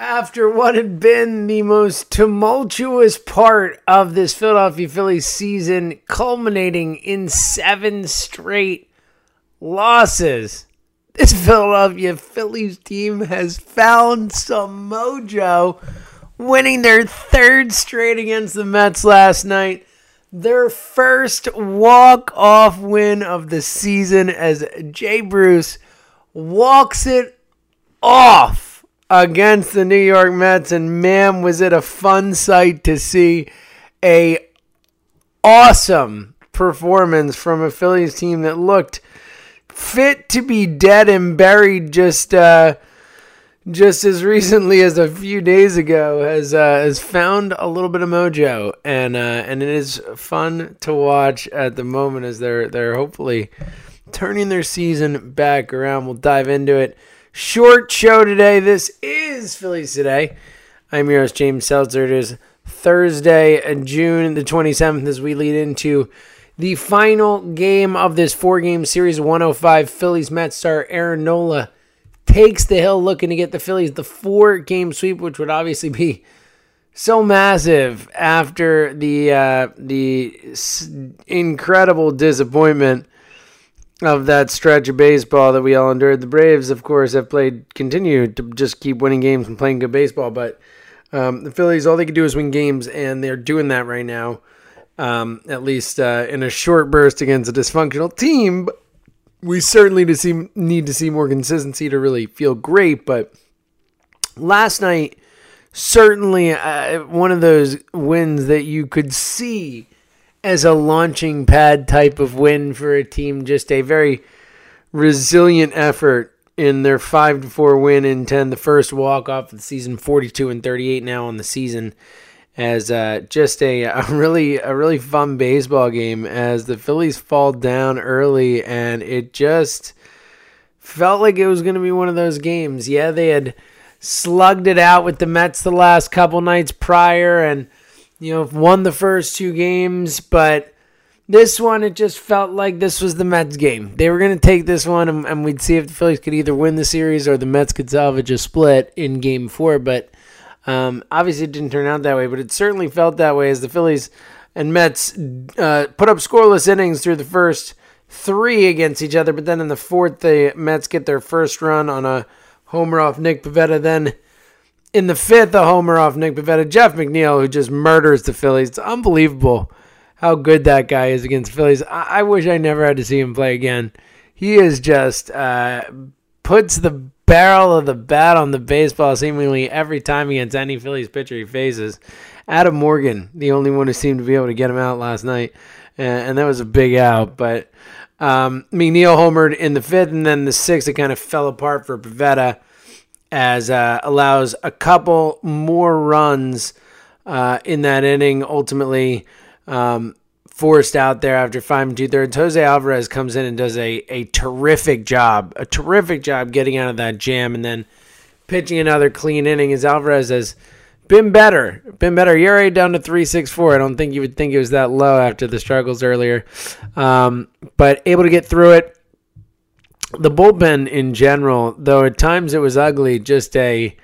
after what had been the most tumultuous part of this Philadelphia Phillies season, culminating in seven straight losses. This Philadelphia Phillies team has found some mojo, winning their third straight against the Mets last night. Their first walk off win of the season as Jay Bruce walks it off against the New York Mets, and man, was it a fun sight to see a awesome performance from a Phillies team that looked fit to be dead and buried just uh, just as recently as a few days ago has uh, has found a little bit of mojo and uh, and it is fun to watch at the moment as they're they're hopefully turning their season back around. We'll dive into it short show today. This is Phillies Today. I'm your host, James Seltzer. It is Thursday, uh, June the 27th, as we lead into the final game of this four game series 105. Phillies Mets star Aaron Nola takes the hill looking to get the Phillies the four game sweep, which would obviously be so massive after the uh, the incredible disappointment of that stretch of baseball that we all endured. The Braves, of course, have played, continue to just keep winning games and playing good baseball. But um, the Phillies, all they can do is win games, and they're doing that right now, um, at least uh, in a short burst against a dysfunctional team. We certainly to see, need to see more consistency to really feel great. But last night, certainly uh, one of those wins that you could see as a launching pad type of win for a team. Just a very resilient effort in their five to four win in ten, the first walk off of the season, forty two and thirty eight now on the season. As uh, just a, a really a really fun baseball game as the Phillies fall down early and it just felt like it was going to be one of those games. Yeah, they had slugged it out with the Mets the last couple nights prior and you know, won the first two games, but this one it just felt like this was the Mets game. They were going to take this one, and, and, we'd see if the Phillies could either win the series or the Mets could salvage a split in Game Four. But um, obviously, it didn't turn out that way. But it certainly felt that way as the Phillies and Mets uh, put up scoreless innings through the first three against each other. But then in the fourth, the Mets get their first run on a homer off Nick Pivetta. Then in the fifth, a homer off Nick Pivetta. Jeff McNeil, who just murders the Phillies. It's unbelievable how good that guy is against Phillies. I, I wish I never had to see him play again. He is just uh, puts the barrel of the bat on the baseball seemingly every time against any Phillies pitcher he faces. Adam Morgan, the only one who seemed to be able to get him out last night, and, and that was a big out. But um, McNeil homered in the fifth, and then the sixth, it kind of fell apart for Pivetta as uh, allows a couple more runs uh, in that inning. Ultimately, um, forced out there after five and two thirds. Jose Alvarez comes in and does a, a terrific job, a terrific job getting out of that jam and then pitching another clean inning. As Alvarez has been better, been better. ERA down to three six four. I don't think you would think it was that low after the struggles earlier, um, but able to get through it the bullpen in general, though at times it was ugly, just a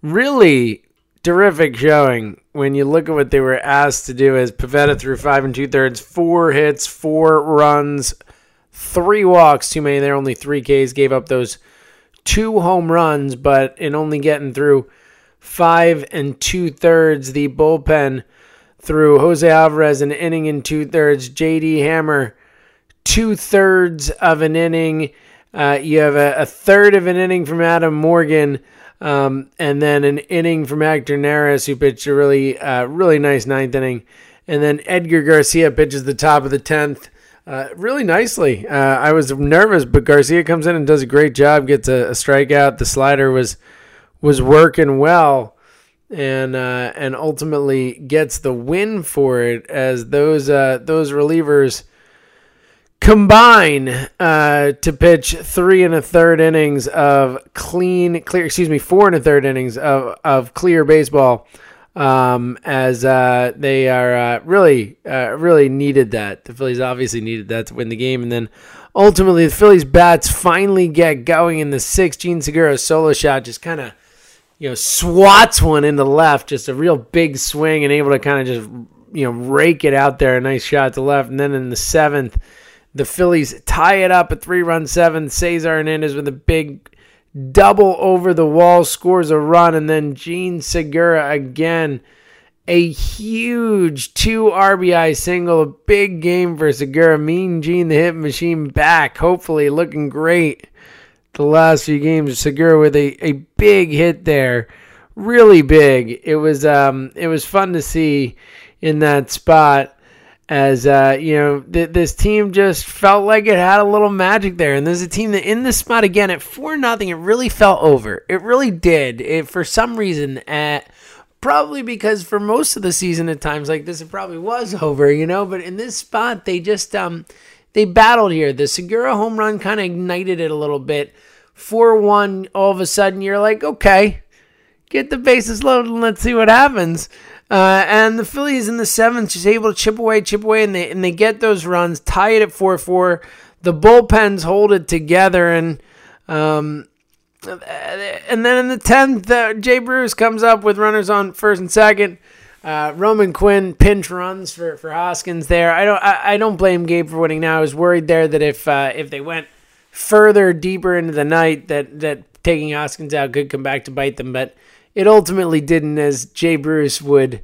really terrific showing when you look at what they were asked to do as Pivetta threw five and two thirds, four hits, four runs, three walks, too many there, only three Ks, gave up those two home runs, but in only getting through five and two thirds, the bullpen through Jose Alvarez an inning and two thirds, JD Hammer two thirds of an inning uh, you have a, a, third of an inning from Adam Morgan, um, and then an inning from Hector Neris, who pitched a really, uh, really nice ninth inning. And then Edgar Garcia pitches the top of the tenth. Uh, really nicely. Uh, I was nervous, but Garcia comes in and does a great job. Gets a, a strikeout. The slider was was working well, and uh, and ultimately gets the win for it. As those uh, those relievers combine uh, to pitch three and a third innings of clean, clear. Excuse me, four and a third innings of of clear baseball. Um, as uh, they are uh, really, uh, really needed that. The Phillies obviously needed that to win the game, and then ultimately the Phillies bats finally get going in the sixth. Jean Segura solo shot just kind of you know, swats one into left, just a real big swing and able to kind of just, you know, rake it out there. A nice shot to left. And then in the seventh, the Phillies tie it up at three run seventh. Cesar Hernandez with a big double over the wall, scores a run. And then Jean Segura again, a huge two RBI single, a big game for Segura. Mean Jean, the hit machine, back, hopefully looking great the last few games. Segura with a, a big hit there, really big. It was um it was fun to see in that spot as uh, you know th- this team just felt like it had a little magic there and there's a team that in this spot again at four nothing it really felt over it really did it for some reason at probably because for most of the season at times like this it probably was over you know but in this spot they just um they battled here. The Segura home run kind of ignited it a little bit. 4 1, all of a sudden, you're like, okay, get the bases loaded and let's see what happens. Uh, and the Phillies in the seventh just able to chip away, chip away, and they and they get those runs, tie it at four four. The bullpens hold it together, and um, and then in the tenth, uh, Jay Bruce comes up with runners on first and second. Uh, Roman Quinn pinch runs for, for Hoskins there. I don't I, I, don't blame Gabe for winning now. I was worried there that if uh, if they went further deeper into the night that that taking Hoskins out could come back to bite them, but it ultimately didn't. As Jay Bruce would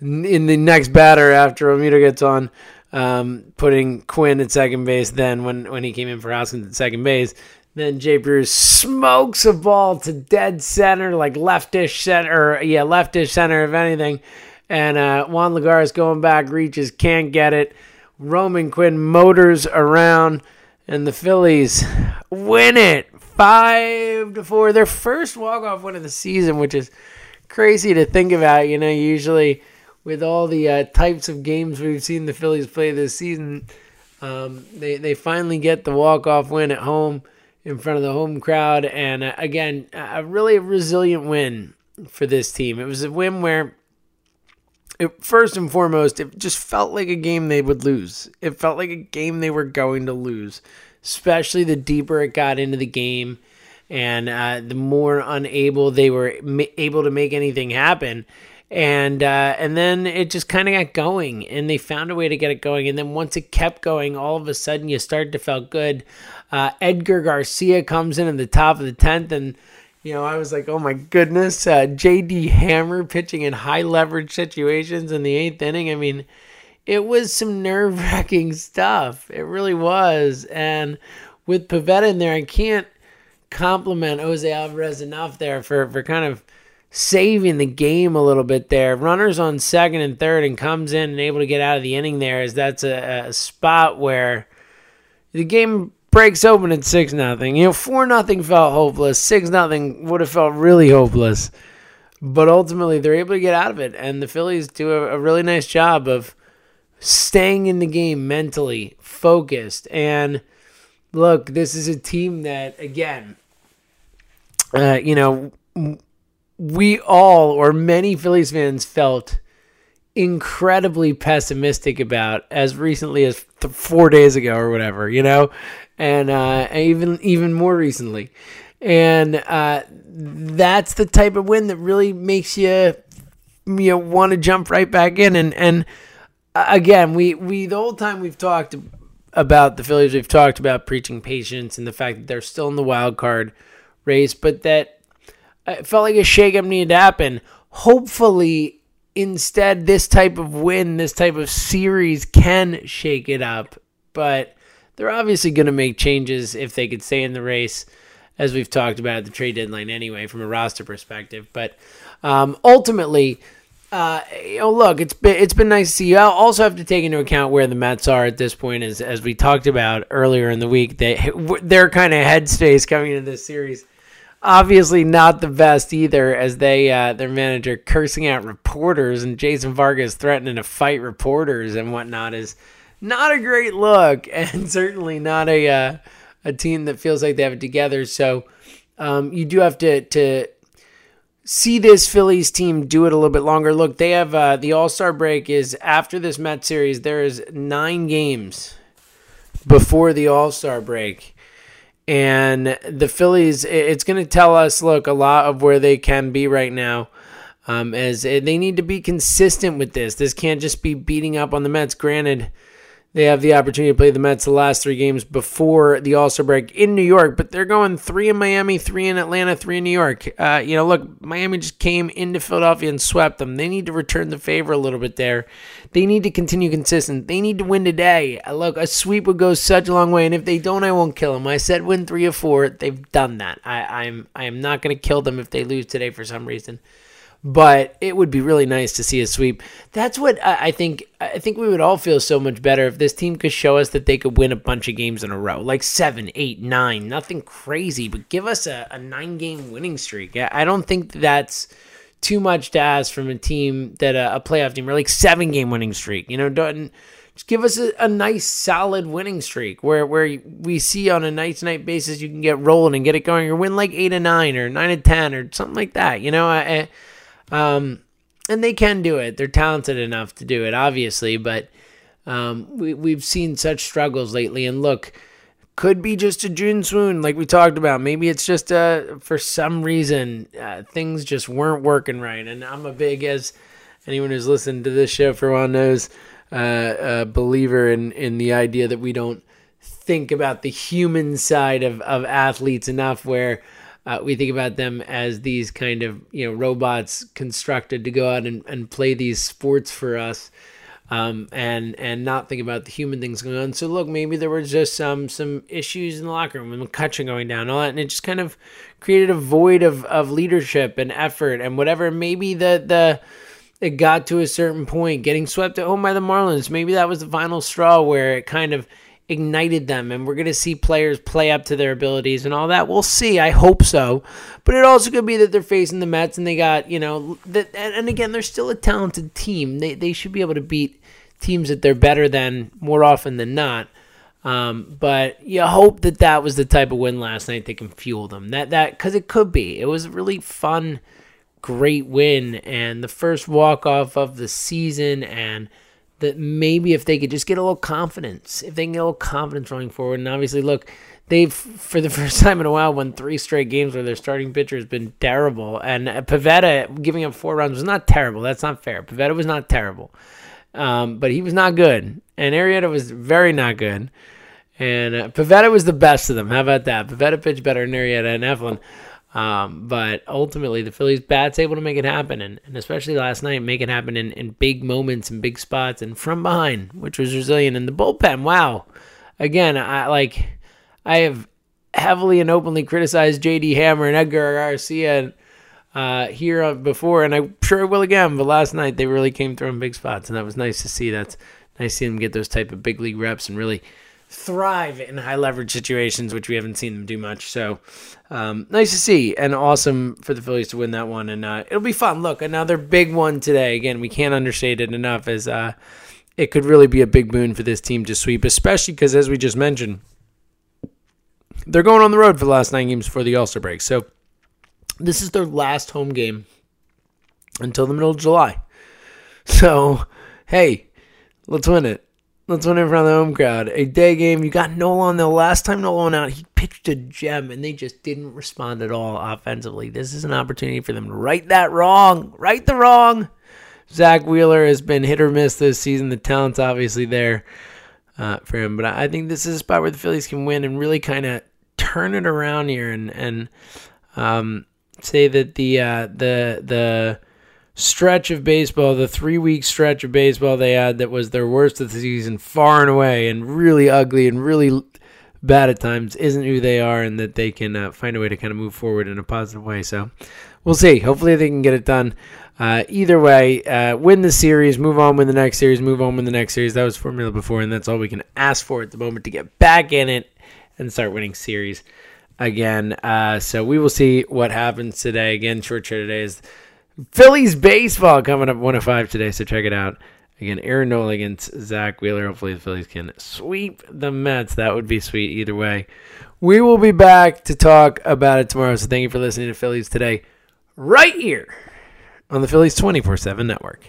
in the next batter after Realmuto gets on, um, putting Quinn at second base. Then when when he came in for Hoskins at second base. Then Jay Bruce smokes a ball to dead center, like leftish center, yeah, leftish center, if anything and uh, Juan Lagares going back, reaches, can't get it. Roman Quinn motors around, and the Phillies win it five to four. Their first walk off win of the season, which is crazy to think about. You know, usually with all the uh, types of games we've seen the Phillies play this season, um, they they finally get the walk off win at home in front of the home crowd, and uh, again, a really resilient win for this team. It was a win where it, first and foremost, it just felt like a game they would lose. It felt like a game they were going to lose, especially the deeper it got into the game and uh, the more unable they were ma- able to make anything happen. And uh, and then it just kind of got going, and they found a way to get it going. And then once it kept going, all of a sudden you started to feel good. Uh, Edgar Garcia comes in at the top of the tenth, and you know, I was like, oh my goodness, uh, JD Hammer pitching in high leverage situations in the eighth inning. I mean, it was some nerve wracking stuff. It really was. And with Pivetta in there, I can't compliment Jose Alvarez enough there for, for kind of saving the game a little bit there. Runners on second and third and comes in and able to get out of the inning there is that's a, a spot where the game breaks open at six nothing. You know, four nothing felt hopeless. Six nothing would have felt really hopeless. But ultimately, they're able to get out of it, and the Phillies do a, a really nice job of staying in the game mentally focused. And look, this is a team that, again, uh, you know, we all or many Phillies fans felt incredibly pessimistic about as recently as th- four days ago or whatever, you know, and uh, even even more recently, and uh, that's the type of win that really makes you you know want to jump right back in. And and again we we the whole time we've talked about the Phillies we've talked about preaching patience and the fact that they're still in the wild card race, but that it felt like a shakeup needed to happen. Hopefully, instead this type of win, this type of series can shake it up. But they're obviously going to make changes if they could stay in the race, as we've talked about at the trade deadline anyway, from a roster perspective. But um, ultimately, uh, you know, look, it's been it's been nice to see. You I'll also have to take into account where the Mets are at this point, as as we talked about earlier in the week. They their kind of headspace coming into this series obviously not the best either as they uh, their manager cursing out reporters and Jason Vargas threatening to fight reporters and whatnot is not a great look and certainly not a uh, a team that feels like they have it together. So um, you do have to to see this Phillies team do it a little bit longer. Look, they have uh, the All Star break is after this Met series. There is nine games before the All Star break And the Phillies, it's going to tell us, look, a lot of where they can be right now. Um, as they need to be consistent with this. This can't just be beating up on the Mets. Granted, they have the opportunity to play the Mets the last three games before the All Star break in New York, but they're going three in Miami, three in Atlanta, three in New York. Uh, you know, look, Miami just came into Philadelphia and swept them. They need to return the favor a little bit there. They need to continue consistent. They need to win today. Uh, look, a sweep would go such a long way, and if they don't, I won't kill them. I said win three or four. They've done that. I, I'm I am not going to kill them if they lose today for some reason but it would be really nice to see a sweep. That's what I think. I think we would all feel so much better if this team could show us that they could win a bunch of games in a row, like seven, eight, nine, nothing crazy, but give us a, a nine game winning streak. I don't think that's too much to ask from a team that a, a playoff team or like seven game winning streak. You know, don't just give us a, a, nice solid winning streak where where we see on a night to night basis you can get rolling and get it going or win like eight and nine or nine and ten or something like that. You know, I, um, and they can do it. They're talented enough to do it, obviously, but um, we, we've seen such struggles lately. And look, could be just a June swoon, like we talked about. Maybe it's just uh, for some reason uh, things just weren't working right. And I'm a big, as anyone who's listened to this show for a while knows, uh, a believer in in the idea that we don't think about the human side of of athletes enough, where uh, we think about them as these kind of you know robots constructed to go out and, and play these sports for us, um, and and not think about the human things going on. So look, maybe there were just some some issues in the locker room, and McCutchen going down, all that, and it just kind of created a void of of leadership and effort and whatever. Maybe the the it got to a certain point, getting swept at home by the Marlins. Maybe that was the final straw where it kind of ignited them and we're going to see players play up to their abilities and all that. We'll see. I hope so. But it also could be that they're facing the Mets and they got, you know, that and again, they're still a talented team. They they should be able to beat teams that they're better than more often than not. Um, but you hope that that was the type of win last night that can fuel them. That that cuz it could be. It was a really fun great win and the first walk off of the season and that maybe if they could just get a little confidence, if they can get a little confidence running forward, and obviously look, they've for the first time in a while won three straight games where their starting pitcher has been terrible, and Pivetta giving up four runs was not terrible. That's not fair. Pivetta was not terrible, um, but he was not good, and Arrieta was very not good, and uh, Pivetta was the best of them. How about that? Pivetta pitched better than Arrieta and Eflin. Um, but ultimately, the Phillies bat's able to make it happen, and, and especially last night, make it happen in, in big moments and big spots and from behind, which was resilient. And the bullpen, wow. Again, I like I have heavily and openly criticized J.D. Hammer and Edgar Garcia uh, here before, and I'm sure I will again. But last night, they really came through in big spots, and that was nice to see. That's nice to see them get those type of big league reps and really – thrive in high leverage situations, which we haven't seen them do much. So um, nice to see and awesome for the Phillies to win that one. And uh, it'll be fun. Look, another big one today. Again, we can't understate it enough as uh, it could really be a big boon for this team to sweep, especially because, as we just mentioned, they're going on the road for the last nine games before the All Star break. So this is their last home game until the middle of July. So, hey, let's win it. Let's win in front of the home crowd. A day game. You got Nolan. The last time Nolan out, he pitched a gem, and they just didn't respond at all offensively. This is an opportunity for them to right that wrong. Right the wrong. Zack Wheeler has been hit or miss this season. The talent's obviously there uh, for him, but I think this is a spot where the Phillies can win and really kind of turn it around here and and um, say that the uh, the the stretch of baseball, the three week stretch of baseball they had that was their worst of the season, far and away, and really ugly and really bad at times, isn't who they are, and that they can uh, find a way to kind of move forward in a positive way. So we'll see. Hopefully, they can get it done. Uh, either way, uh, win the series, move on with the next series, move on with the next series. That was formula before, and that's all we can ask for at the moment to get back in it and start winning series again. Uh, so we will see what happens today. Again, short show today is Phillies baseball coming up 105 today, so check it out. Again, Aaron Nola against Zack Wheeler. Hopefully, the Phillies can sweep the Mets. That would be sweet either way. We will be back to talk about it tomorrow. So, thank you for listening to Phillies today, right here on the Phillies 24 7 network.